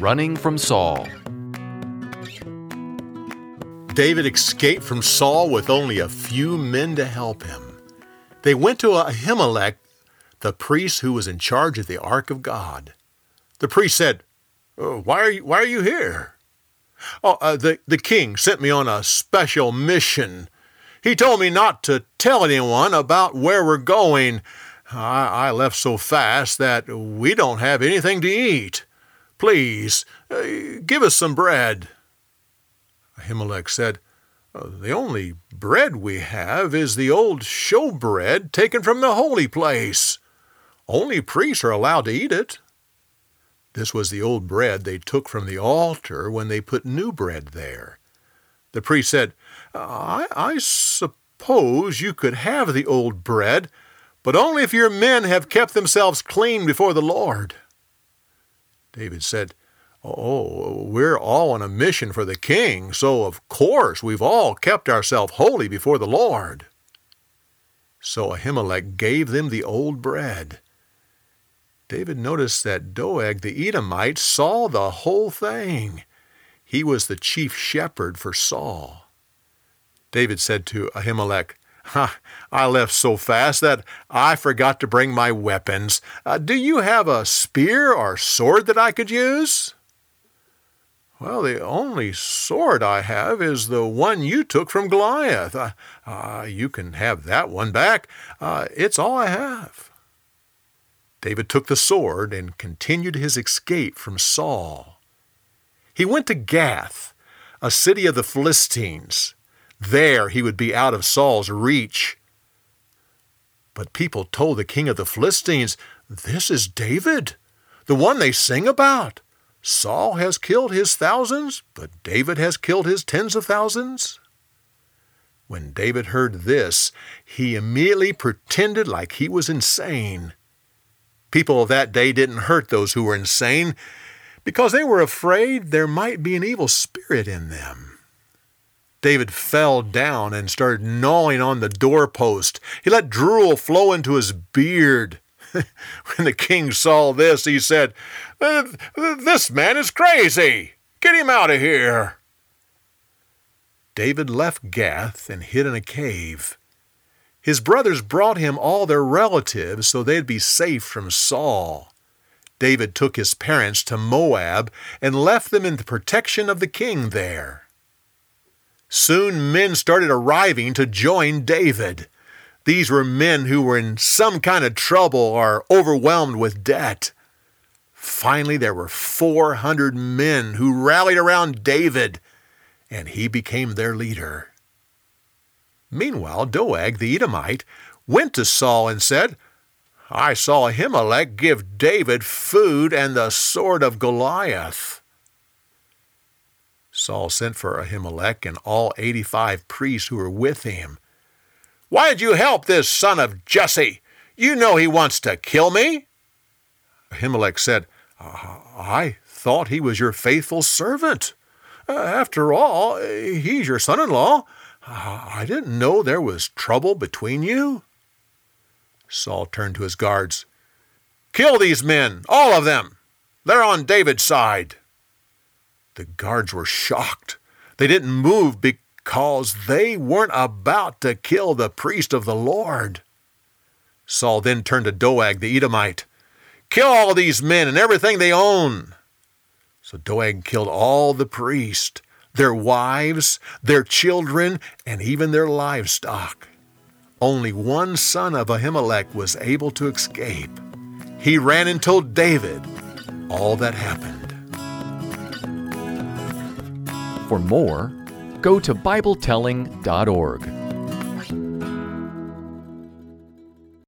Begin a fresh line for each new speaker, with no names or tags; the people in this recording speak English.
running from Saul.
David escaped from Saul with only a few men to help him. They went to Ahimelech, the priest who was in charge of the ark of God. The priest said, oh, "Why are you, why are you here?" "Oh, uh, the the king sent me on a special mission. He told me not to tell anyone about where we're going. I, I left so fast that we don't have anything to eat. Please, uh, give us some bread." Ahimelech said, uh, The only bread we have is the old show bread taken from the holy place. Only priests are allowed to eat it. This was the old bread they took from the altar when they put new bread there. The priest said, I, I suppose you could have the old bread, but only if your men have kept themselves clean before the Lord. David said, Oh, we're all on a mission for the king, so of course we've all kept ourselves holy before the Lord. So Ahimelech gave them the old bread. David noticed that Doeg the Edomite saw the whole thing. He was the chief shepherd for Saul. David said to Ahimelech, I left so fast that I forgot to bring my weapons. Uh, do you have a spear or sword that I could use? Well, the only sword I have is the one you took from Goliath. Uh, uh, you can have that one back. Uh, it's all I have. David took the sword and continued his escape from Saul. He went to Gath, a city of the Philistines. There he would be out of Saul's reach. But people told the king of the Philistines, This is David, the one they sing about. Saul has killed his thousands, but David has killed his tens of thousands. When David heard this, he immediately pretended like he was insane. People of that day didn't hurt those who were insane because they were afraid there might be an evil spirit in them. David fell down and started gnawing on the doorpost. He let drool flow into his beard. when the king saw this, he said, This man is crazy. Get him out of here. David left Gath and hid in a cave. His brothers brought him all their relatives so they'd be safe from Saul. David took his parents to Moab and left them in the protection of the king there. Soon men started arriving to join David. These were men who were in some kind of trouble or overwhelmed with debt. Finally, there were 400 men who rallied around David, and he became their leader. Meanwhile, Doeg the Edomite went to Saul and said, I saw Ahimelech give David food and the sword of Goliath. Saul sent for Ahimelech and all 85 priests who were with him. Why did you help this son of Jesse? You know he wants to kill me. Ahimelech said, I thought he was your faithful servant. Uh, after all, he's your son in law. I didn't know there was trouble between you. Saul turned to his guards. Kill these men, all of them. They're on David's side. The guards were shocked. They didn't move because they weren't about to kill the priest of the Lord. Saul then turned to Doeg the Edomite. Kill all these men and everything they own. So Doeg killed all the priests, their wives, their children, and even their livestock. Only one son of Ahimelech was able to escape. He ran and told David all that happened.
For more, go to BibleTelling.org.